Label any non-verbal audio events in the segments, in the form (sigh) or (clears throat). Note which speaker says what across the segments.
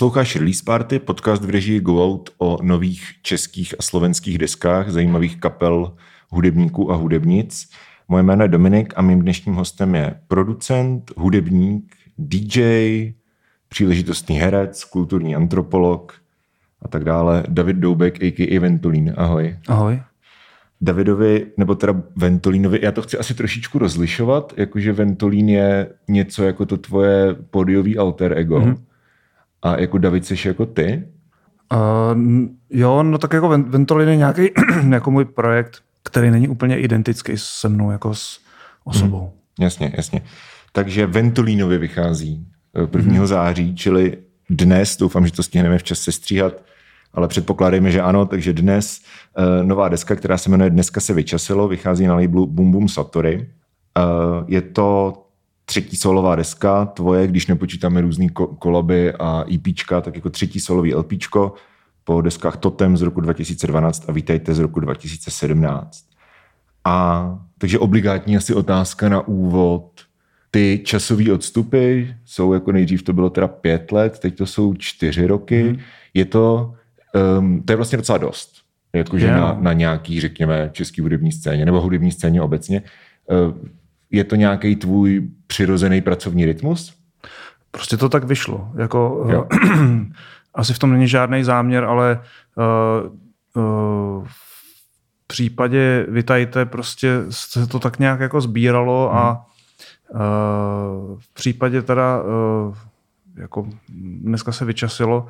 Speaker 1: Posloucháš Release Party, podcast v režii Go Out o nových českých a slovenských deskách zajímavých kapel, hudebníků a hudebnic. Moje jméno je Dominik a mým dnešním hostem je producent, hudebník, DJ, příležitostný herec, kulturní antropolog a tak dále. David Doubek, a.k.a. Ventolín. Ahoj.
Speaker 2: Ahoj.
Speaker 1: Davidovi, nebo teda Ventolínovi, já to chci asi trošičku rozlišovat, jakože Ventolín je něco jako to tvoje podiový alter ego. Mm-hmm. A jako David jsi jako ty?
Speaker 2: Uh, jo, no tak jako Ventolin je nějaký (clears throat) jako můj projekt, který není úplně identický se mnou jako s osobou. Hmm,
Speaker 1: jasně, jasně. Takže Ventolínovi vychází 1. Hmm. září, čili dnes, doufám, že to stihneme včas sestříhat, ale předpokládejme, že ano, takže dnes uh, nová deska, která se jmenuje Dneska se vyčasilo, vychází na labelu Boom Boom Satory. Uh, je to třetí solová deska, tvoje, když nepočítáme různý kolaby a EPčka, tak jako třetí solový LPčko po deskách Totem z roku 2012 a Vítejte z roku 2017. A takže obligátní asi otázka na úvod. Ty časové odstupy jsou jako nejdřív to bylo teda pět let, teď to jsou čtyři roky. Mm. Je to, um, to je vlastně docela dost. Jakože yeah. na, na nějaký, řekněme, český hudební scéně nebo hudební scéně obecně. Uh, je to nějaký tvůj přirozený pracovní rytmus?
Speaker 2: Prostě to tak vyšlo. Jako, jo. (clears throat) asi v tom není žádný záměr, ale uh, uh, v případě Vitajte prostě se to tak nějak jako sbíralo hmm. a uh, v případě teda uh, jako dneska se vyčasilo,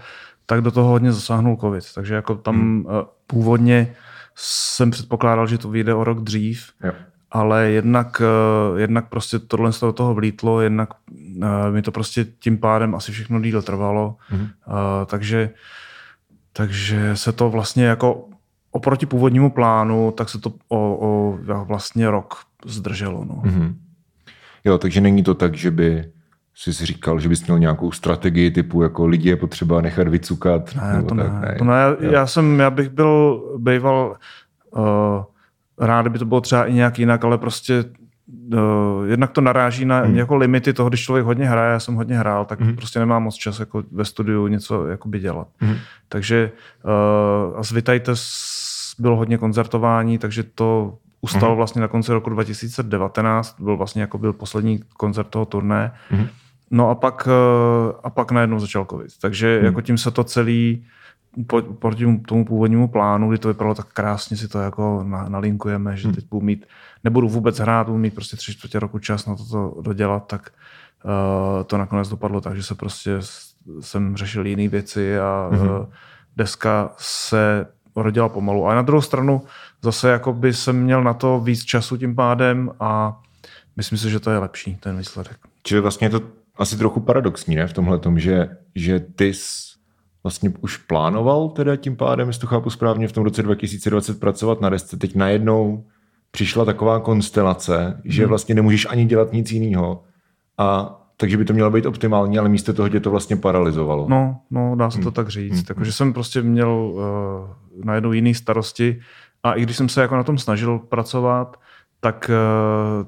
Speaker 2: tak do toho hodně zasáhnul covid. Takže jako tam hmm. uh, původně jsem předpokládal, že to vyjde o rok dřív. Jo ale jednak, eh, jednak prostě tohle z toho vlítlo, jednak eh, mi to prostě tím pádem asi všechno díl trvalo, mm-hmm. takže, takže se to vlastně jako oproti původnímu plánu, tak se to o, o vlastně rok zdrželo. No. Mm-hmm.
Speaker 1: Jo, takže není to tak, že by jsi říkal, že bys měl nějakou strategii typu jako lidi je potřeba nechat vycukat?
Speaker 2: Ne, to tak, ne. ne. To ne. Já, já, jsem, já bych byl býval uh, rád by to bylo třeba i nějak jinak, ale prostě uh, jednak to naráží na hmm. jako limity toho, když člověk hodně hraje, já jsem hodně hrál, tak hmm. prostě nemám moc čas jako ve studiu něco jakoby dělat. Hmm. Takže uh, a zvítajte, bylo hodně koncertování, takže to ustalo hmm. vlastně na konci roku 2019, byl vlastně jako byl poslední koncert toho turné. Hmm. No a pak, uh, a pak najednou začal covid. Takže hmm. jako tím se to celý proti tomu původnímu plánu, kdy to vypadalo tak krásně, si to jako nalinkujeme, že hmm. teď budu mít, nebudu vůbec hrát, budu mít prostě tři čtvrtě roku čas na to dodělat, tak uh, to nakonec dopadlo tak, že se prostě jsem řešil jiné věci a uh, deska se rodila pomalu. A na druhou stranu zase jako by jsem měl na to víc času tím pádem a myslím si, že to je lepší, ten výsledek.
Speaker 1: Čili vlastně je to asi trochu paradoxní, ne? V tomhle tom, že, že ty vlastně už plánoval teda tím pádem, jestli to chápu správně, v tom roce 2020 pracovat na desce. Teď najednou přišla taková konstelace, že hmm. vlastně nemůžeš ani dělat nic jiného. A takže by to mělo být optimální, ale místo toho tě to vlastně paralizovalo.
Speaker 2: No, no dá se to hmm. tak říct. Hmm. Takže jsem prostě měl uh, najednou jiný starosti a i když jsem se jako na tom snažil pracovat, tak uh,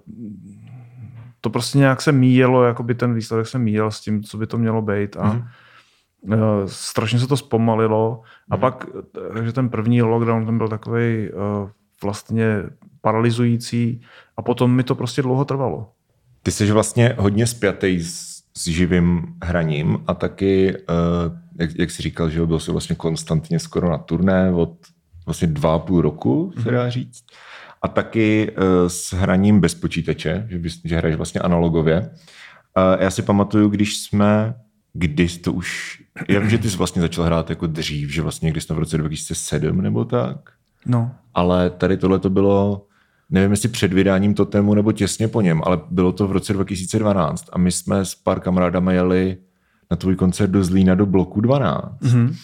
Speaker 2: to prostě nějak se míjelo, jako by ten výsledek se míjel s tím, co by to mělo být a hmm strašně se to zpomalilo a hmm. pak, takže ten první lockdown ten byl takový eh, vlastně paralyzující a potom mi to prostě dlouho trvalo.
Speaker 1: Ty jsi vlastně hodně spjatý s, s živým hraním a taky, eh, jak, jak jsi říkal, že byl jsi vlastně konstantně skoro na turné od vlastně dva a půl roku, se dá mhm. říct. A taky s hraním bez počítače, že, že hraješ vlastně analogově. Já si pamatuju, když jsme kdy jsi to už... Já vím, že ty jsi vlastně začal hrát jako dřív, že vlastně když jsme v roce 2007 nebo tak.
Speaker 2: No.
Speaker 1: Ale tady tohle to bylo, nevím jestli před vydáním Totemu nebo těsně po něm, ale bylo to v roce 2012 a my jsme s pár kamarádama jeli na tvůj koncert do Zlína do bloku 12. Mm-hmm.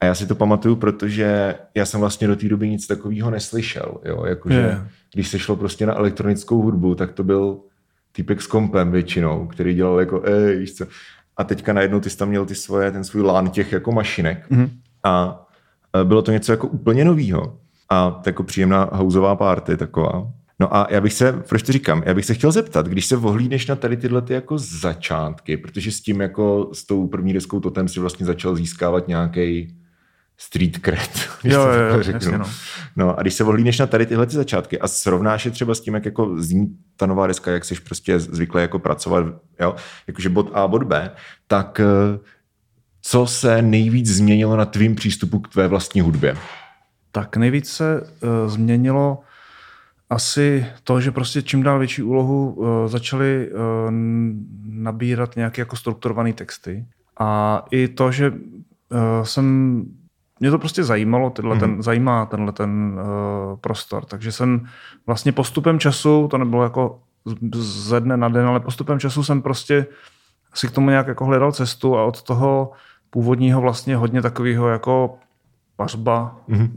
Speaker 1: A já si to pamatuju, protože já jsem vlastně do té doby nic takového neslyšel. Jo? Jakože, yeah. Když se šlo prostě na elektronickou hudbu, tak to byl týpek s kompem většinou, který dělal jako, ej, víš co a teďka najednou ty jsi tam měl ty svoje, ten svůj lán těch jako mašinek mm-hmm. a bylo to něco jako úplně novýho a jako příjemná houzová party taková. No a já bych se, proč to říkám, já bych se chtěl zeptat, když se vohlídneš na tady tyhle ty jako začátky, protože s tím jako s tou první deskou Totem si vlastně začal získávat nějaký street cred. (laughs)
Speaker 2: Jo, jo, jo, jasně, no.
Speaker 1: no. a když se vohlídneš na tady tyhle ty začátky a srovnáš je třeba s tím, jak jako zní ta nová deska, jak jsi prostě zvyklý jako pracovat, jo, jakože bod A, bod B, tak eh, co se nejvíc změnilo na tvým přístupu k tvé vlastní hudbě?
Speaker 2: Tak nejvíc se uh, změnilo asi to, že prostě čím dál větší úlohu uh, začaly uh, nabírat nějaké jako strukturované texty. A i to, že uh, jsem mě to prostě zajímalo, tenhle, mm-hmm. ten, zajímá tenhle ten uh, prostor. Takže jsem vlastně postupem času, to nebylo jako ze dne na den, ale postupem času jsem prostě si k tomu nějak jako hledal cestu a od toho původního vlastně hodně takového jako pařba, mm-hmm.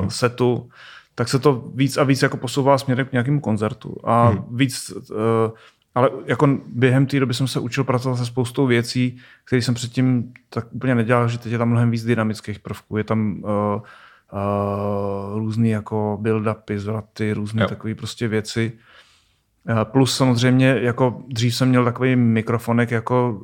Speaker 2: uh, setu, tak se to víc a víc jako posouvá směrem k nějakému koncertu. A mm-hmm. víc, uh, ale jako během té doby jsem se učil pracovat se spoustou věcí, které jsem předtím tak úplně nedělal, že teď je tam mnohem víc dynamických prvků. Je tam uh, uh, různý jako build-upy, zvraty, různé takové prostě věci. Uh, plus samozřejmě, jako dřív jsem měl takový mikrofonek jako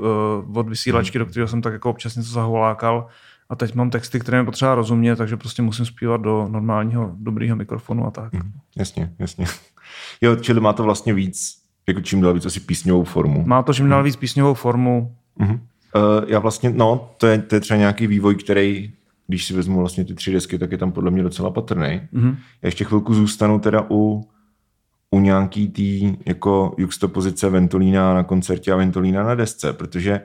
Speaker 2: uh, od vysílačky, hmm. do kterého jsem tak jako občas něco zaholákal a teď mám texty, které mi potřeba rozumět, takže prostě musím zpívat do normálního dobrého mikrofonu a tak. Hmm,
Speaker 1: jasně, jasně. Jo, čili má to vlastně víc, jako čím dál víc asi písňovou formu.
Speaker 2: Má to čím dál hmm. víc písňovou formu.
Speaker 1: Hmm. Uh, já vlastně, no, to je, to je třeba nějaký vývoj, který, když si vezmu vlastně ty tři desky, tak je tam podle mě docela patrný. Hmm. Já ještě chvilku zůstanu teda u u nějaký tý jako juxtapozice Ventolína na koncertě a Ventolína na desce, protože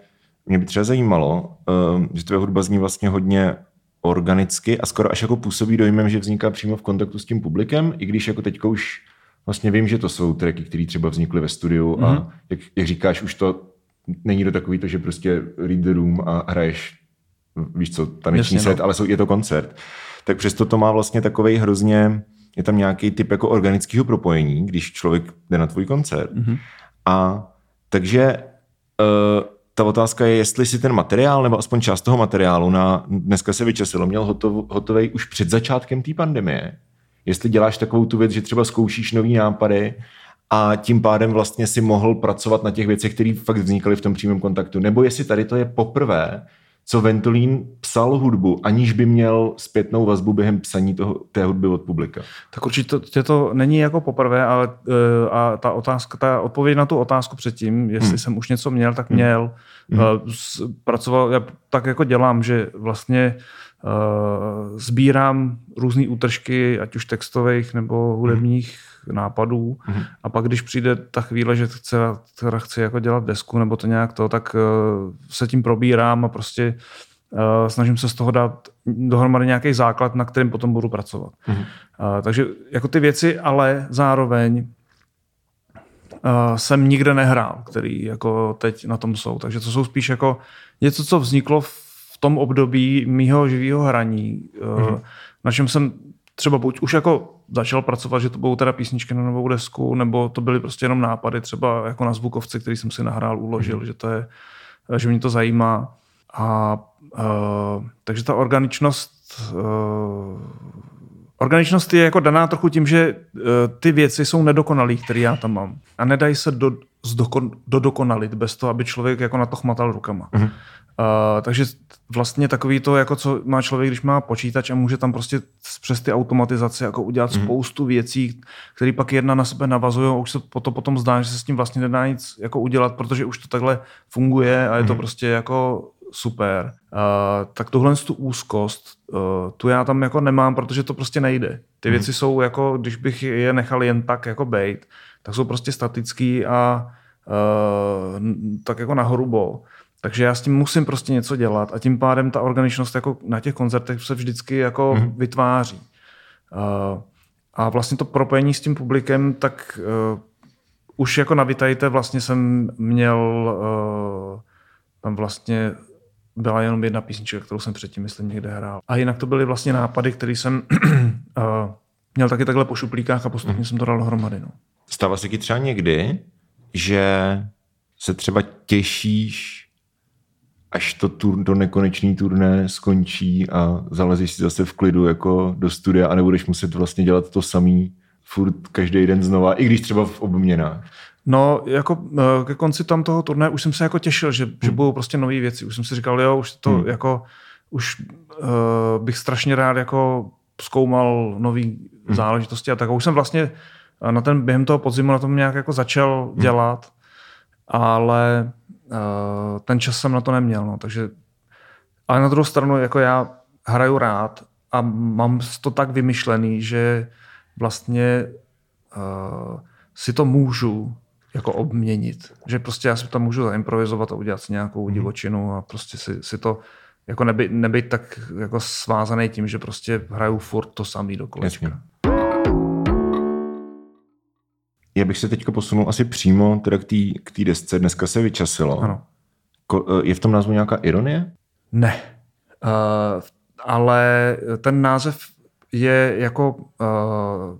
Speaker 1: mě by třeba zajímalo, uh, že tvoje hudba zní vlastně hodně organicky a skoro až jako působí dojmem, že vzniká přímo v kontaktu s tím publikem, i když jako teďka už vlastně vím, že to jsou tracky, které třeba vznikly ve studiu mm-hmm. a mhm. jak, jak říkáš, už to není to takový to, že prostě read the room a hraješ víš co, taneční set, no. ale jsou, je to koncert. Tak přesto to má vlastně takový hrozně, je tam nějaký typ jako organického propojení, když člověk jde na tvůj koncert. Mm-hmm. A takže uh, ta otázka je, jestli si ten materiál, nebo aspoň část toho materiálu na dneska se vyčasilo, měl hotov, hotový už před začátkem té pandemie. Jestli děláš takovou tu věc, že třeba zkoušíš nový nápady a tím pádem vlastně si mohl pracovat na těch věcech, které fakt vznikaly v tom přímém kontaktu. Nebo jestli tady to je poprvé, co Ventolín psal hudbu, aniž by měl zpětnou vazbu během psaní toho, té hudby od publika.
Speaker 2: Tak určitě to, to není jako poprvé, ale uh, a ta otázka, ta odpověď na tu otázku předtím, jestli hmm. jsem už něco měl, tak hmm. měl. Hmm. Uh, pracoval, já tak jako dělám, že vlastně uh, sbírám různé útržky, ať už textových nebo hudebních hmm nápadů mm-hmm. a pak, když přijde ta chvíle, že chce, teda chci jako dělat desku nebo to nějak to, tak uh, se tím probírám a prostě uh, snažím se z toho dát dohromady nějaký základ, na kterým potom budu pracovat. Mm-hmm. Uh, takže jako ty věci, ale zároveň uh, jsem nikde nehrál, který jako teď na tom jsou. Takže to jsou spíš jako něco, co vzniklo v tom období mýho živého hraní, uh, mm-hmm. na čem jsem třeba buď už jako začal pracovat, že to budou teda písničky na novou desku, nebo to byly prostě jenom nápady, třeba jako na zvukovce, který jsem si nahrál, uložil, mm. že to je, že mě to zajímá. A uh, takže ta organičnost uh, Organičnost je jako daná trochu tím, že uh, ty věci jsou nedokonalé, které já tam mám. A nedají se do, zdokon, dodokonalit bez toho, aby člověk jako na to chmatal rukama. Mm-hmm. Uh, takže vlastně takový to, jako co má člověk, když má počítač a může tam prostě přes ty automatizace jako udělat mm. spoustu věcí, které pak jedna na sebe navazují a už se to potom zdá, že se s tím vlastně nedá nic jako udělat, protože už to takhle funguje a je to mm. prostě jako super. Uh, tak tuhle tu úzkost, uh, tu já tam jako nemám, protože to prostě nejde. Ty mm. věci jsou jako, když bych je nechal jen tak jako bejt, tak jsou prostě statický a uh, tak jako nahorubo. Takže já s tím musím prostě něco dělat a tím pádem ta organičnost jako na těch koncertech se vždycky jako mm-hmm. vytváří. Uh, a vlastně to propojení s tím publikem, tak uh, už jako na Vitajte vlastně jsem měl, uh, tam vlastně byla jenom jedna písnička, kterou jsem předtím, myslím, někde hrál. A jinak to byly vlastně nápady, které jsem uh, (clears throat) měl taky takhle po šuplíkách a postupně mm. jsem to dal dohromady. No.
Speaker 1: Stává se ti třeba někdy, že se třeba těšíš až to tur, do nekonečný turné skončí a zalezíš si zase v klidu jako do studia a nebudeš muset vlastně dělat to samý furt každý den znova, i když třeba v obměnách?
Speaker 2: No, jako eh, ke konci tam toho turné už jsem se jako těšil, že, hmm. že budou prostě nové věci. Už jsem si říkal, jo, už to hmm. jako, už uh, bych strašně rád jako zkoumal nové hmm. záležitosti a tak. A už jsem vlastně na ten, během toho podzimu na tom nějak jako začal hmm. dělat, ale ten čas jsem na to neměl, no, takže ale na druhou stranu, jako já hraju rád a mám to tak vymyšlený, že vlastně uh, si to můžu jako obměnit. Že prostě já si tam můžu zaimprovizovat a udělat si nějakou mm. divočinu a prostě si, si to jako nebyt, nebyt tak jako svázaný tím, že prostě hraju furt to samý do kolečka. Jasně.
Speaker 1: Já bych se teď posunul asi přímo teda k té desce. Dneska se vyčasilo.
Speaker 2: Ano.
Speaker 1: Ko, je v tom názvu nějaká ironie?
Speaker 2: Ne. Uh, ale ten název je jako uh,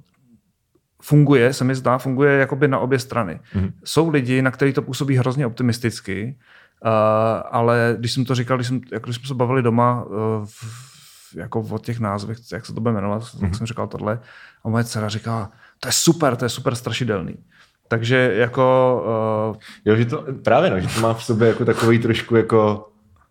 Speaker 2: funguje, se mi zdá, funguje jakoby na obě strany. Mm-hmm. Jsou lidi, na který to působí hrozně optimisticky, uh, ale když jsem to říkal, když, jsem, jako když jsme se bavili doma uh, v, jako o těch názvech, jak se to bude jmenovat, mm-hmm. tak mhm. jsem říkal tohle a moje dcera říká, to je super, to je super strašidelný. Takže jako... Uh...
Speaker 1: Jo, že to, právě no, že to má v sobě jako takový trošku jako,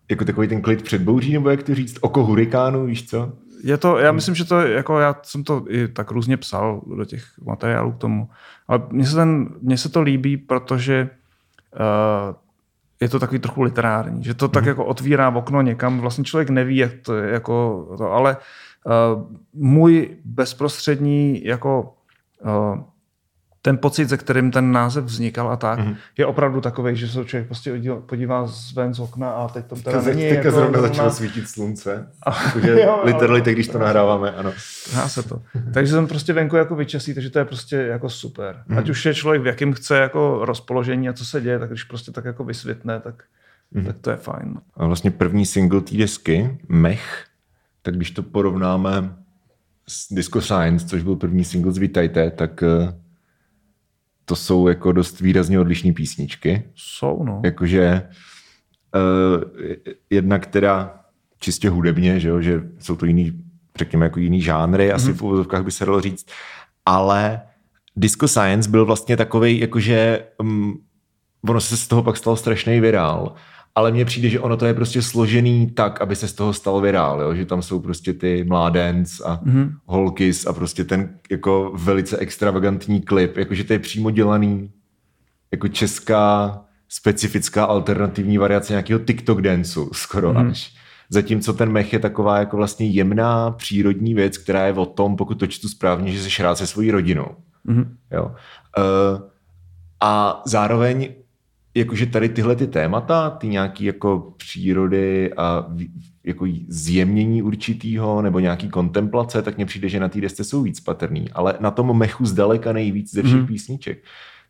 Speaker 1: jako takový ten klid před bouří, nebo jak to říct, oko hurikánu, víš co?
Speaker 2: je to, já myslím, že to, jako já jsem to i tak různě psal do těch materiálů k tomu, ale mně se, ten, mně se to líbí, protože uh, je to takový trochu literární, že to mm. tak mhm. jako otvírá okno někam, vlastně člověk neví, jak to je, jako to, ale uh, můj bezprostřední jako ten pocit, ze kterým ten název vznikal a tak, mm-hmm. je opravdu takový, že se člověk prostě podívá ven z okna a teď tam teda
Speaker 1: není. Teďka jako zrovna začalo svítit slunce. Takže (laughs) literally teď, když to nahráváme, ano.
Speaker 2: Dá se to. takže jsem prostě venku jako vyčasí, takže to je prostě jako super. Mm-hmm. Ať už je člověk v jakém chce jako rozpoložení a co se děje, tak když prostě tak jako vysvětne, tak, mm-hmm. tak to je fajn.
Speaker 1: A vlastně první single té desky, Mech, tak když to porovnáme Disco Science, což byl první single z Vítajte, tak eh, to jsou jako dost výrazně odlišné písničky.
Speaker 2: Jsou, no.
Speaker 1: Jakože uh, jedna, která čistě hudebně, že, jo, že jsou to jiný, řekněme, jako jiný žánry, asi mm-hmm. v uvozovkách by se dalo říct, ale Disco Science byl vlastně takový, jakože um, ono se z toho pak stalo strašný virál ale mně přijde, že ono to je prostě složený tak, aby se z toho stalo virál, jo? že tam jsou prostě ty mládenc a mm-hmm. holkis a prostě ten jako velice extravagantní klip, jakože to je přímo dělaný jako česká specifická alternativní variace nějakého TikTok danceu skoro mm-hmm. až. Zatímco ten mech je taková jako vlastně jemná přírodní věc, která je o tom, pokud to čtu správně, že se rád se svojí rodinou. Mm-hmm. Jo. Uh, a zároveň jakože tady tyhle ty témata, ty nějaký jako přírody a jako zjemnění určitýho nebo nějaký kontemplace, tak mně přijde, že na té desce jsou víc patrný, ale na tom mechu zdaleka nejvíc ze všech mm. písniček.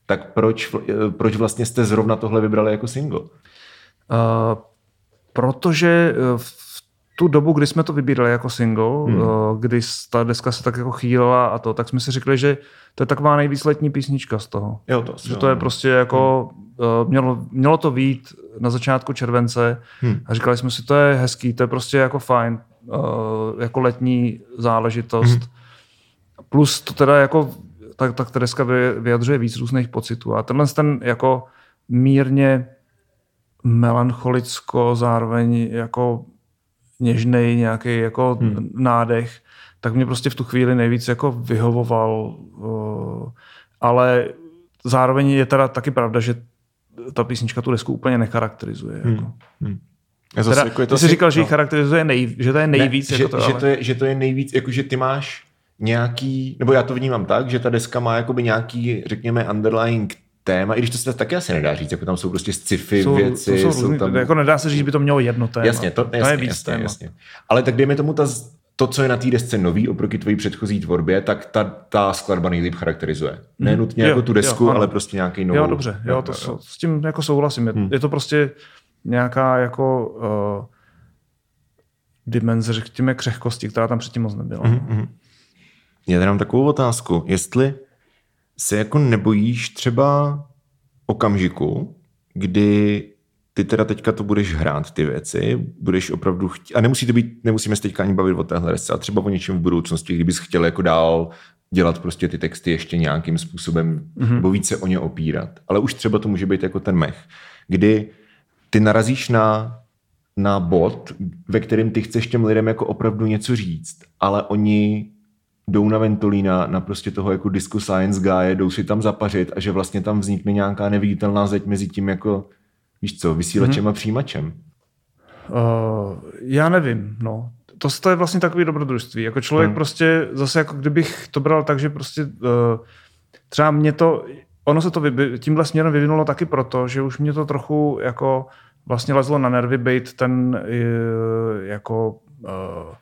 Speaker 1: Tak proč, proč vlastně jste zrovna tohle vybrali jako single? Uh,
Speaker 2: protože eh, v tu dobu, kdy jsme to vybírali jako single, hmm. Uh, kdy ta deska se tak jako chýlila a to, tak jsme si řekli, že to je taková nejvíc letní písnička z toho.
Speaker 1: Jo, to
Speaker 2: že to je prostě jako hmm uh, mělo, mělo to být na začátku července hmm. a říkali jsme si, to je hezký, to je prostě jako fajn, uh, jako letní záležitost. Hmm. Plus to teda jako, tak, tak ta deska vyjadřuje víc různých pocitů a tenhle ten jako mírně melancholicko, zároveň jako něžnej nějaký jako hmm. nádech, tak mě prostě v tu chvíli nejvíc jako vyhovoval. Uh, ale zároveň je teda taky pravda, že ta písnička tu desku úplně necharakterizuje. Hmm. Jako. Hmm. Já zase, teda, jako je to ty jsi říkal, že ji no. charakterizuje, nej, že to je nejvíc.
Speaker 1: Ne,
Speaker 2: jako že,
Speaker 1: to, že, ale... to je, že to je nejvíc, jako že ty máš nějaký, nebo já to vnímám tak, že ta deska má jakoby nějaký, řekněme, underlying téma, i když to se taky asi nedá říct, jako tam jsou prostě sci-fi jsou, věci.
Speaker 2: Jsou, jsou tam... Jako nedá se říct, že by to mělo jedno téma.
Speaker 1: Jasně, to, jasně, to je víc jasně, téma. jasně. Ale tak dejme tomu ta, to, co je na té desce nový oproti tvojí předchozí tvorbě, tak ta, ta skladba nejlíp charakterizuje. Ne mhm. nutně jo, jako tu desku, jo, ale prostě nějaký nový.
Speaker 2: Jo, dobře, jo, to jo. s tím jako souhlasím. Je, hmm. je to prostě nějaká jako uh, dimenze, řekněme, křehkosti, která tam předtím moc nebyla. Mm-hmm.
Speaker 1: Já tady mám takovou otázku. Jestli se jako nebojíš třeba okamžiku, kdy ty teda teďka to budeš hrát ty věci, budeš opravdu chtít, a nemusí to být, nemusíme se teďka ani bavit o téhle resce, a třeba o něčem v budoucnosti, kdybys chtěl jako dál dělat prostě ty texty ještě nějakým způsobem, mm-hmm. nebo více o ně opírat. Ale už třeba to může být jako ten mech, kdy ty narazíš na, na bod, ve kterém ty chceš těm lidem jako opravdu něco říct, ale oni jdou na Ventolína, na prostě toho jako disco science guy, jdou si tam zapařit a že vlastně tam vznikne nějaká neviditelná zeď mezi tím jako, víš co, vysílačem mm-hmm. a přijímačem.
Speaker 2: Uh, já nevím, no. To, to je vlastně takový dobrodružství. Jako člověk hmm. prostě, zase jako kdybych to bral tak, že prostě uh, třeba mě to, ono se to vyby, tímhle směrem vyvinulo taky proto, že už mě to trochu jako vlastně lezlo na nervy být ten uh, jako uh,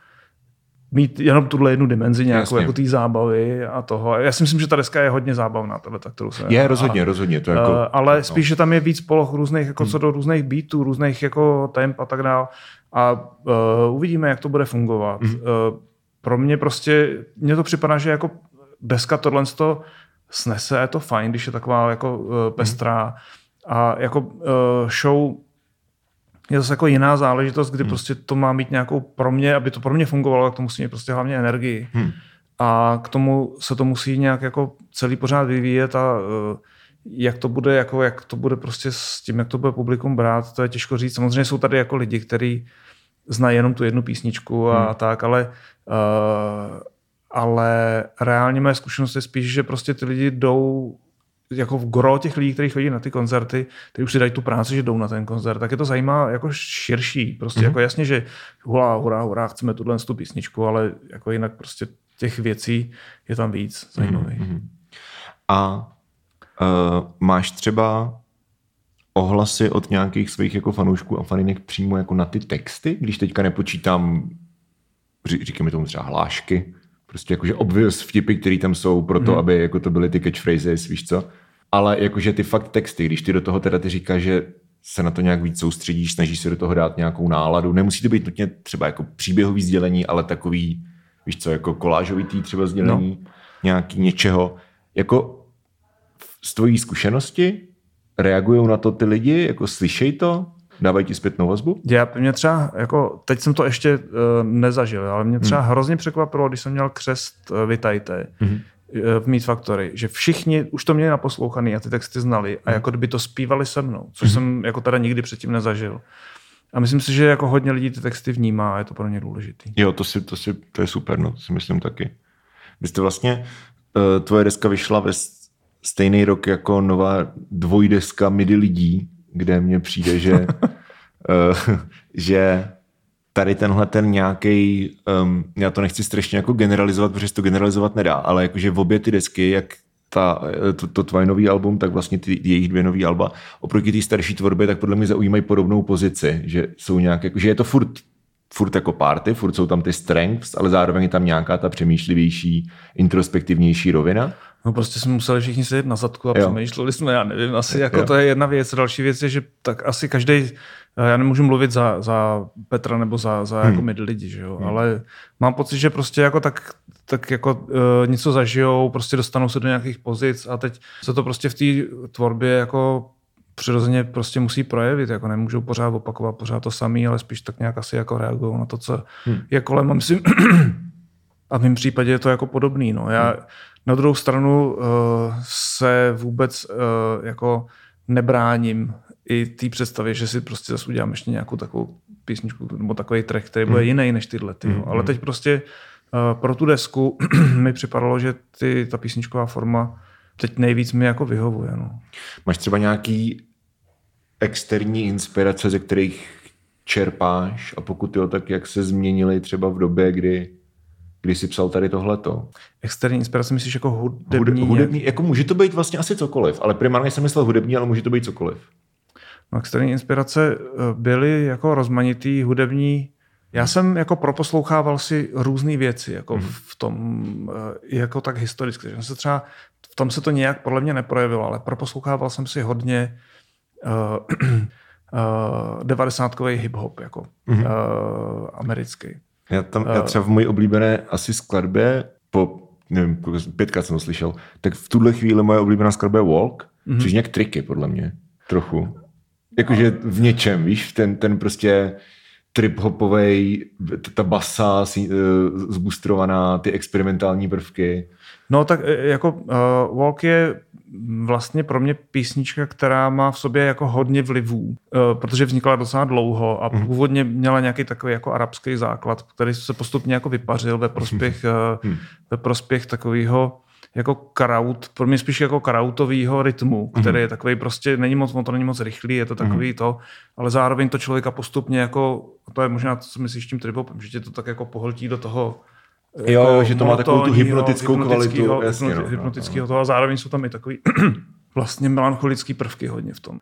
Speaker 2: mít jenom tuhle jednu dimenzi nějakou, jako té zábavy a toho. Já si myslím, že ta deska je hodně zábavná, tahle, tak, kterou se...
Speaker 1: Je, rozhodně, a, rozhodně. To jako, uh,
Speaker 2: ale no. spíš, že tam je víc poloh různých, jako hmm. co do různých beatů, různých jako temp a tak dále. A uh, uvidíme, jak to bude fungovat. Hmm. Uh, pro mě prostě, mně to připadá, že jako deska tohle to snese, je to fajn, když je taková jako uh, pestrá. Hmm. A jako uh, show je zase jako jiná záležitost, kdy hmm. prostě to má mít nějakou pro mě, aby to pro mě fungovalo, tak to musí mít prostě hlavně energii. Hmm. A k tomu se to musí nějak jako celý pořád vyvíjet a uh, jak to bude, jako jak to bude prostě s tím, jak to bude publikum brát, to je těžko říct. Samozřejmě jsou tady jako lidi, kteří znají jenom tu jednu písničku a hmm. tak, ale uh, ale reálně moje zkušenost je spíš, že prostě ty lidi jdou jako v gro těch lidí, kteří chodí na ty koncerty, kteří už si dají tu práci, že jdou na ten koncert, tak je to zajímá jako širší. Prostě mm-hmm. jako jasně, že hurá, hurá, hurá, chceme tuhle tu písničku, ale jako jinak prostě těch věcí je tam víc zajímavých. Mm-hmm.
Speaker 1: A uh, máš třeba ohlasy od nějakých svých jako fanoušků a faninek přímo jako na ty texty, když teďka nepočítám, říkáme tomu třeba hlášky, prostě jakože obvious vtipy, které tam jsou pro to, mm. aby jako to byly ty catchphrases, víš co? Ale jakože ty fakt texty, když ty do toho teda ty říkáš, že se na to nějak víc soustředíš, snažíš se do toho dát nějakou náladu. Nemusí to být nutně třeba jako příběhový sdělení, ale takový, víš co, jako kolážovitý třeba sdělení no. nějaký něčeho. Jako z tvojí zkušenosti reagují na to ty lidi, jako slyšej to, Dávají ti zpětnou vazbu?
Speaker 2: Já, mě třeba, jako, teď jsem to ještě uh, nezažil, ale mě třeba hmm. hrozně překvapilo, když jsem měl křest uh, Vitajte hmm. v Meat Factory, že všichni už to měli naposlouchaný a ty texty znali a hmm. jako kdyby to zpívali se mnou, což hmm. jsem jako teda nikdy předtím nezažil. A myslím si, že jako hodně lidí ty texty vnímá a je to pro ně důležitý.
Speaker 1: Jo, to, si, to, si, to je super, no, to si myslím taky. Vy jste vlastně, uh, tvoje deska vyšla ve stejný rok jako nová dvojdeska midi lidí, kde mně přijde, že, (laughs) (laughs) že tady tenhle ten nějaký, um, já to nechci strašně jako generalizovat, protože se to generalizovat nedá, ale jakože v obě ty desky, jak ta, to, to tvoje nový album, tak vlastně ty jejich dvě nový alba, oproti té starší tvorbě, tak podle mě zaujímají podobnou pozici, že jsou nějak, jako, že je to furt furt jako party, furt jsou tam ty strengths, ale zároveň je tam nějaká ta přemýšlivější, introspektivnější rovina.
Speaker 2: No prostě jsme museli všichni sedět na zadku a jo. přemýšleli jsme, já nevím, asi jako jo. to je jedna věc. Další věc je, že tak asi každý, eh, já nemůžu mluvit za, za Petra nebo za, za hmm. jako my lidi, že jo, hmm. ale mám pocit, že prostě jako tak, tak jako uh, něco zažijou, prostě dostanou se do nějakých pozic a teď se to prostě v té tvorbě jako přirozeně prostě musí projevit, jako nemůžou pořád opakovat pořád to samé, ale spíš tak nějak asi jako reagují na to, co hmm. je kolem. A myslím, (clears throat) a v mém případě je to jako podobný. No. Já, hmm na druhou stranu uh, se vůbec uh, jako nebráním i té představě, že si prostě zase udělám ještě nějakou takovou písničku nebo takový track, který bude hmm. jiný než tyhle. Ty, hmm. Ale teď prostě uh, pro tu desku (clears throat) mi připadalo, že ty, ta písničková forma teď nejvíc mi jako vyhovuje. No.
Speaker 1: Máš třeba nějaký externí inspirace, ze kterých čerpáš a pokud jo, tak jak se změnily třeba v době, kdy kdy jsi psal tady tohleto.
Speaker 2: Externí inspirace myslíš jako hudební?
Speaker 1: Hud, hudební, jako může to být vlastně asi cokoliv, ale primárně jsem myslel hudební, ale může to být cokoliv.
Speaker 2: No, externí inspirace eh, byly jako rozmanitý hudební. Já jsem jako proposlouchával si různé věci, jako hmm. v tom, eh, jako tak historicky. Že se třeba, v tom se to nějak podle mě neprojevilo, ale proposlouchával jsem si hodně (clears throat) uh, uh, devadesátkový hip-hop, jako hmm. uh, americký.
Speaker 1: Já, tam, já třeba v mojí oblíbené asi skladbě, po nevím, pětkrát jsem to slyšel, tak v tuhle chvíli moje oblíbená skladba je Walk, mm-hmm. což nějak triky, podle mě, trochu. Jakože v něčem, víš, ten, ten prostě trip-hopovej, ta basa eh, zbustrovaná, ty experimentální prvky.
Speaker 2: No tak eh, jako uh, Walk je vlastně pro mě písnička, která má v sobě jako hodně vlivů, uh, protože vznikla docela dlouho a mm. původně měla nějaký takový jako arabský základ, který se postupně jako vypařil ve prospěch, mm. ve prospěch takového jako kraut, pro mě spíš jako krautovýho rytmu, mhm. který je takový prostě, není moc, to není moc rychlý, je to takový mm. to, ale zároveň to člověka postupně jako, to je možná to, co myslíš tím tripopem, že tě to tak jako pohltí do toho
Speaker 1: Jo, jako že to má takovou tu hypnotickou kvalitu. Jasně,
Speaker 2: no, hypnotického no, toho a zároveň jsou tam i takový (clears throat) vlastně melancholický prvky hodně v tom.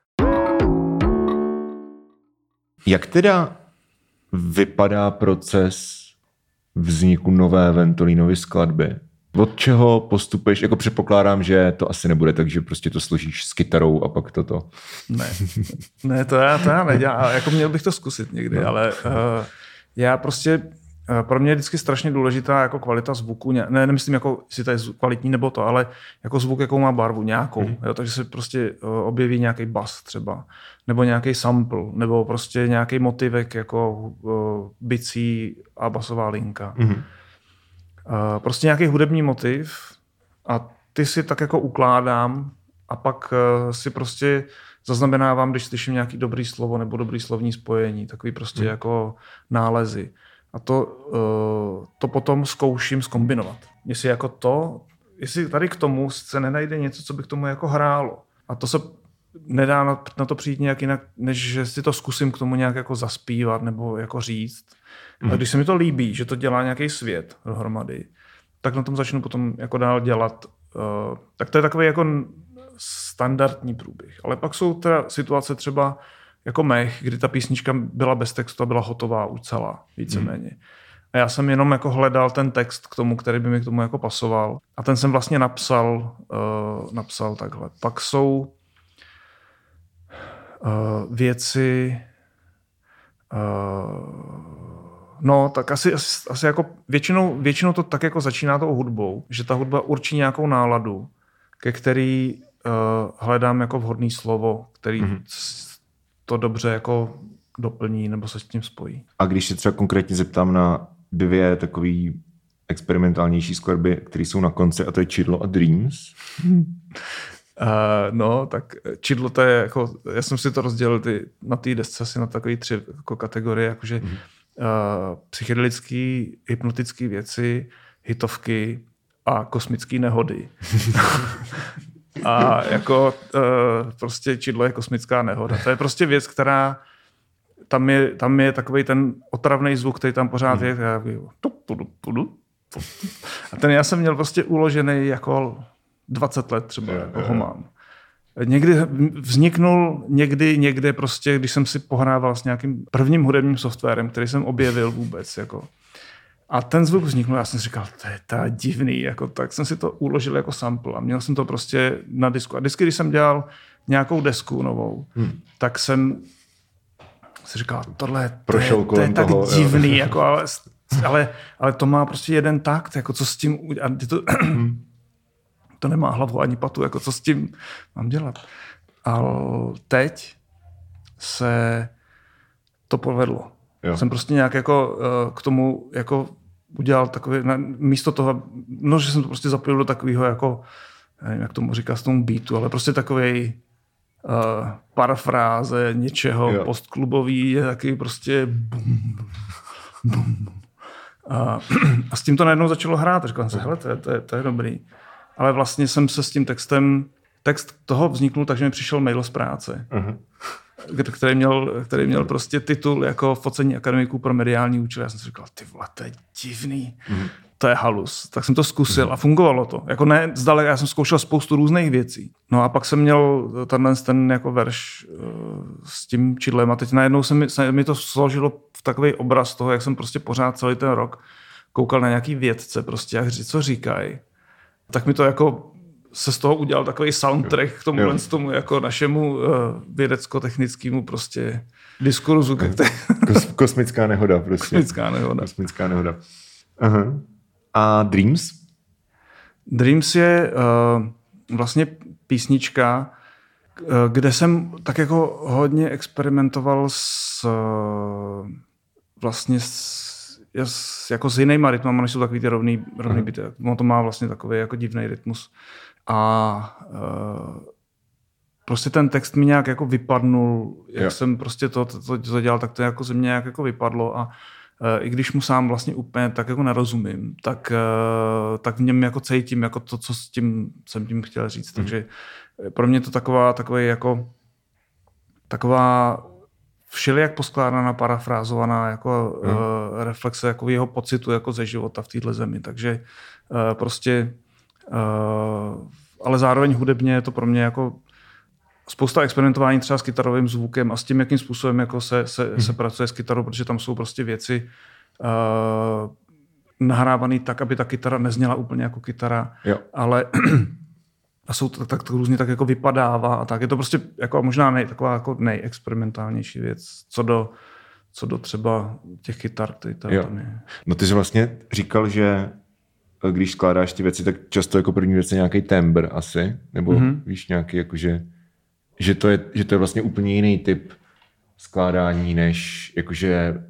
Speaker 1: Jak teda vypadá proces vzniku nové Ventolínovy skladby? Od čeho postupuješ? Jako předpokládám, že to asi nebude tak, že prostě to složíš s kytarou a pak toto.
Speaker 2: Ne, ne to já, to já nedělám. Jako měl bych to zkusit někdy, no. ale uh, já prostě Eh, pro mě je vždycky strašně důležitá jako kvalita zvuku. Ne, nemyslím jako, jestli to je kvalitní nebo to, ale jako zvuk, jakou má barvu, nějakou. Mm-hmm. Jo, takže se prostě uh, objeví nějaký bas třeba, nebo nějaký sample, nebo prostě nějaký motivek jako uh, bicí a basová linka. Mm-hmm. Uh, prostě nějaký hudební motiv a ty si tak jako ukládám a pak uh, si prostě zaznamenávám, když slyším nějaký dobrý slovo nebo dobrý slovní spojení, takový prostě mm. jako nálezy. A to, uh, to potom zkouším zkombinovat. Jestli jako to, jestli tady k tomu se nenajde něco, co by k tomu jako hrálo. A to se nedá na, na to přijít nějak jinak, než že si to zkusím k tomu nějak jako zaspívat nebo jako říct. A když se mi to líbí, že to dělá nějaký svět dohromady, tak na tom začnu potom jako dál dělat. Uh, tak to je takový jako standardní průběh. Ale pak jsou teda situace třeba, jako mech, kdy ta písnička byla bez textu a byla hotová už celá, víceméně. Hmm. A já jsem jenom jako hledal ten text k tomu, který by mi k tomu jako pasoval. A ten jsem vlastně napsal, uh, napsal takhle. Pak jsou uh, věci, uh, no tak asi, asi, asi jako většinou, většinou to tak jako začíná tou hudbou, že ta hudba určí nějakou náladu, ke který uh, hledám jako vhodný slovo, který mm-hmm to dobře jako doplní nebo se s tím spojí.
Speaker 1: A když se třeba konkrétně zeptám na dvě takové experimentálnější skladby, které jsou na konci, a to je Čidlo a Dreams.
Speaker 2: Uh, (laughs) no, tak Čidlo to je jako, já jsem si to rozdělil ty, na té desce asi na takové tři jako kategorie, jakože mm-hmm. uh, psychedelický, hypnotický věci, hitovky a kosmické nehody. (laughs) A jako uh, prostě čidlo je kosmická nehoda. To je prostě věc, která tam je, tam je takový ten otravný zvuk, který tam pořád je. A ten já jsem měl prostě uložený jako 20 let třeba, jako ho mám. Někdy vzniknul někdy někde prostě, když jsem si pohrával s nějakým prvním hudebním softwarem, který jsem objevil vůbec. Jako. A ten zvuk vzniknul, já jsem si říkal, to je ta divný, jako, tak jsem si to uložil jako sample a měl jsem to prostě na disku. A vždycky, když jsem dělal nějakou desku novou, hmm. tak jsem si říkal, tohle to je, to je tak toho, divný, jo. (laughs) jako, ale, ale, ale to má prostě jeden takt, jako co s tím, a to, (clears throat) to nemá hlavu ani patu, jako co s tím mám dělat. A teď se to povedlo. Jo. Jsem prostě nějak jako uh, k tomu jako udělal takový, místo toho, no, že jsem to prostě zapojil do takového jako, nevím, jak tomu říká s tomu beatu, ale prostě takový uh, parafráze něčeho jo. postklubový, je taky prostě bum, bum. A, (clears throat) a s tím to najednou začalo hrát. Říkal jsem si, hele, to je, to, je, to je dobrý. Ale vlastně jsem se s tím textem, text toho vzniknul, takže mi přišel mail z práce. Uh-huh který měl, který měl prostě titul jako focení akademiků pro mediální účely. Já jsem si říkal, ty vole, to je divný. Mm. To je halus. Tak jsem to zkusil mm. a fungovalo to. Jako ne zdaleka, já jsem zkoušel spoustu různých věcí. No a pak jsem měl tenhle ten jako verš uh, s tím čidlem a teď najednou se mi, se mi to složilo v takový obraz toho, jak jsem prostě pořád celý ten rok koukal na nějaký vědce prostě, jak, co říkají. Tak mi to jako se z toho udělal takový soundtrack k tomu, tomu jako našemu uh, vědecko-technickému prostě diskurzu.
Speaker 1: Kos, kosmická nehoda prostě.
Speaker 2: Kosmická nehoda.
Speaker 1: Kosmická nehoda. Aha. A Dreams?
Speaker 2: Dreams je uh, vlastně písnička, kde jsem tak jako hodně experimentoval s, vlastně s, jako s jinýma rytmama, než jsou takový ty rovný, rovný uh byty. On to má vlastně takový jako divný rytmus. A uh, prostě ten text mi nějak jako vypadnul, jak jo. jsem prostě to, to, to, to dělal, tak to jako ze mě nějak jako vypadlo a uh, i když mu sám vlastně úplně tak jako nerozumím, tak, uh, tak v něm jako cítím jako to, co s tím jsem tím chtěl říct. Mm. Takže pro mě to taková, takový jako taková všelijak poskládaná, parafrázovaná jako hmm. uh, reflexe jako jeho pocitu jako ze života v této zemi. Takže uh, prostě, uh, ale zároveň hudebně je to pro mě jako spousta experimentování třeba s kytarovým zvukem a s tím, jakým způsobem jako se, se, hmm. se pracuje s kytarou, protože tam jsou prostě věci uh, nahrávané tak, aby ta kytara nezněla úplně jako kytara, jo. ale (clears throat) a jsou to tak, to různě tak jako vypadává a tak. Je to prostě jako možná nej, taková jako nejexperimentálnější věc, co do, co do třeba těch kytar, který tam, tam je.
Speaker 1: No ty jsi vlastně říkal, že eh, když skládáš ty věci, tak často jako první věc je nějaký tembr asi, nebo mm-hmm. víš nějaký jakože, že to, je, že to je vlastně úplně jiný typ skládání, než jakože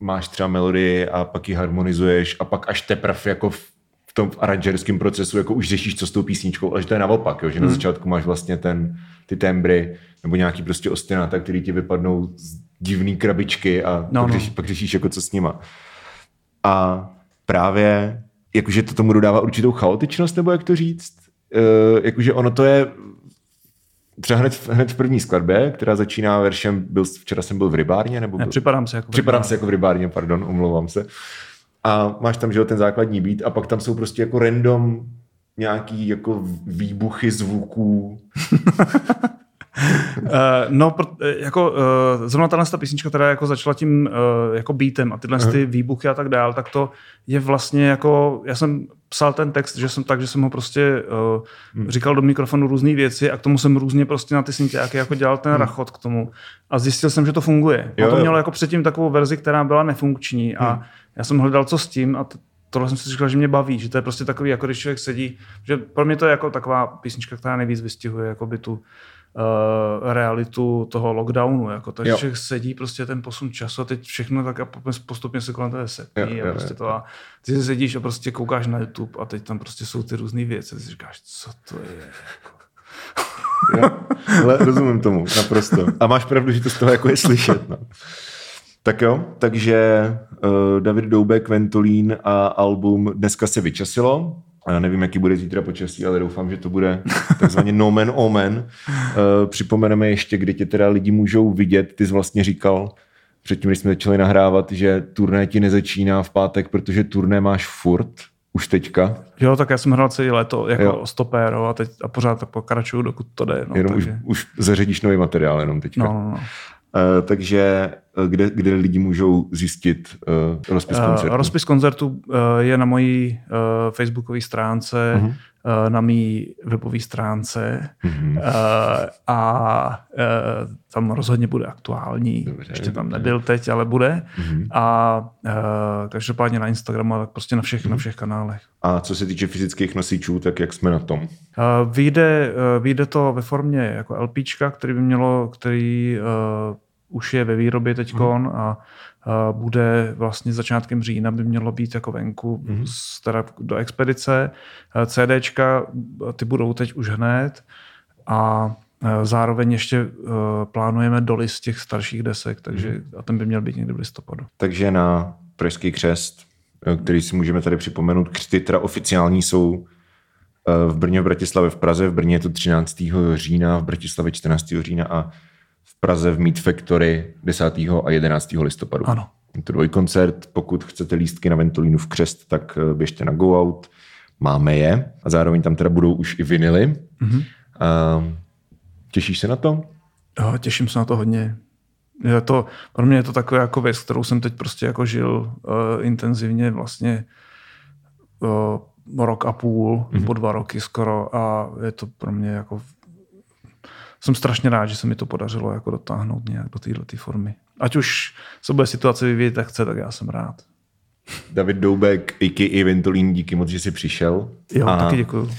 Speaker 1: máš třeba melodii a pak ji harmonizuješ a pak až teprve jako v tom aranžerském procesu jako už řešíš, co s tou písničkou, ale že to je naopak, jo, že hmm. na začátku máš vlastně ten, ty tembry nebo nějaký prostě ostinata, který ti vypadnou z divný krabičky a no, pak, no. Řešíš, pak řešíš jako co s nima. A právě jakože to tomu dodává určitou chaotičnost, nebo jak to říct, uh, jakože ono to je třeba hned, hned v první skladbě, která začíná veršem, byl, včera jsem byl v rybárně, nebo byl,
Speaker 2: ne, připadám se jako v
Speaker 1: Připadám se jako v rybárně, pardon, omlouvám se. A máš tam, že ten základní beat a pak tam jsou prostě jako random nějaký jako výbuchy zvuků. (laughs)
Speaker 2: uh, (laughs) no, eh, jako uh, zrovna tahle ta písnička, která jako začala tím uh, jako beatem a tyhle uh-huh. ty výbuchy a tak dál, tak to je vlastně jako, já jsem psal ten text, že jsem tak, že jsem ho prostě uh, hmm. říkal do mikrofonu různé věci a k tomu jsem různě prostě na ty syntiáky jako dělal ten hmm. rachot k tomu a zjistil jsem, že to funguje. Jo, a to mělo jako předtím takovou verzi, která byla nefunkční hmm. a já jsem hledal, co s tím a t- tohle jsem si říkal, že mě baví, že to je prostě takový, jako když člověk sedí, že pro mě to je jako taková písnička, která nejvíc vystihuje jako by tu uh, realitu toho lockdownu. Jako to, že člověk sedí prostě ten posun času a teď všechno tak a postupně se kolem toho setí jo, a prostě jo, to a ty se sedíš a prostě koukáš na YouTube a teď tam prostě jsou ty různé věci a ty si říkáš, co to je. Jako.
Speaker 1: Jo, ale rozumím tomu, naprosto. A máš pravdu, že to z toho jako je slyšet. No. Tak jo, takže uh, David Doubek, Ventolín a album dneska se vyčasilo. Já nevím, jaký bude zítra počasí, ale doufám, že to bude takzvaně nomen omen. Uh, připomeneme ještě, kdy tě teda lidi můžou vidět. Ty jsi vlastně říkal předtím, když jsme začali nahrávat, že turné ti nezačíná v pátek, protože turné máš furt už teďka.
Speaker 2: Jo, tak já jsem hrál celé léto jako jo. stopéro a teď a pořád tak pokračuju, dokud to jde. No,
Speaker 1: jenom takže... už, už zařadíš nový materiál jenom teďka.
Speaker 2: No, no, no.
Speaker 1: Uh, takže kde, kde lidi můžou zjistit uh, rozpis koncertu? Uh,
Speaker 2: rozpis koncertu uh, je na mojí uh, facebookové stránce, uh-huh. uh, na mý webové stránce uh-huh. uh, a uh, tam rozhodně bude aktuální. Dobře, Ještě tam dobře. nebyl teď, ale bude. Uh-huh. A uh, každopádně na Instagramu, ale prostě na všech, uh-huh. na všech kanálech.
Speaker 1: A co se týče fyzických nosičů, tak jak jsme na tom? Uh,
Speaker 2: vyjde, uh, vyjde to ve formě jako LPčka, který by mělo, který uh, už je ve výrobě teď mm. a, a bude vlastně začátkem října by mělo být jako venku mm. teda do expedice. CDčka ty budou teď už hned a zároveň ještě plánujeme dolis těch starších desek, takže mm. a ten by měl být někdy v listopadu.
Speaker 1: Takže na Pražský křest, který si můžeme tady připomenout, křty teda oficiální jsou v Brně, v Bratislavě, v Praze. V Brně je to 13. října, v Bratislavě 14. října a v Praze v Meet Factory 10. a 11. listopadu.
Speaker 2: Ano.
Speaker 1: Je to dvojkoncert, pokud chcete lístky na Ventolínu v Křest, tak eh, běžte na Go Out, máme je a zároveň tam teda budou už i vinily. Mm-hmm. Uh, těšíš se na to?
Speaker 2: Jo, těším se na to hodně. Je to, pro mě je to taková jako věc, kterou jsem teď prostě jako žil uh, intenzivně vlastně uh, rok a půl, mm-hmm. po dva roky skoro a je to pro mě jako jsem strašně rád, že se mi to podařilo jako dotáhnout nějak do této formy. Ať už se bude situace vyvíjet jak chce, tak já jsem rád.
Speaker 1: David Doubek, a.k.a. Ventolín, díky moc, že jsi přišel.
Speaker 2: Jo, a, taky děkuji.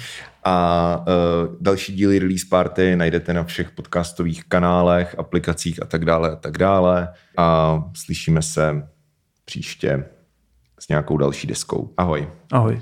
Speaker 1: A uh, další díly Release Party najdete na všech podcastových kanálech, aplikacích a tak dále a tak dále. A slyšíme se příště s nějakou další deskou. Ahoj.
Speaker 2: Ahoj.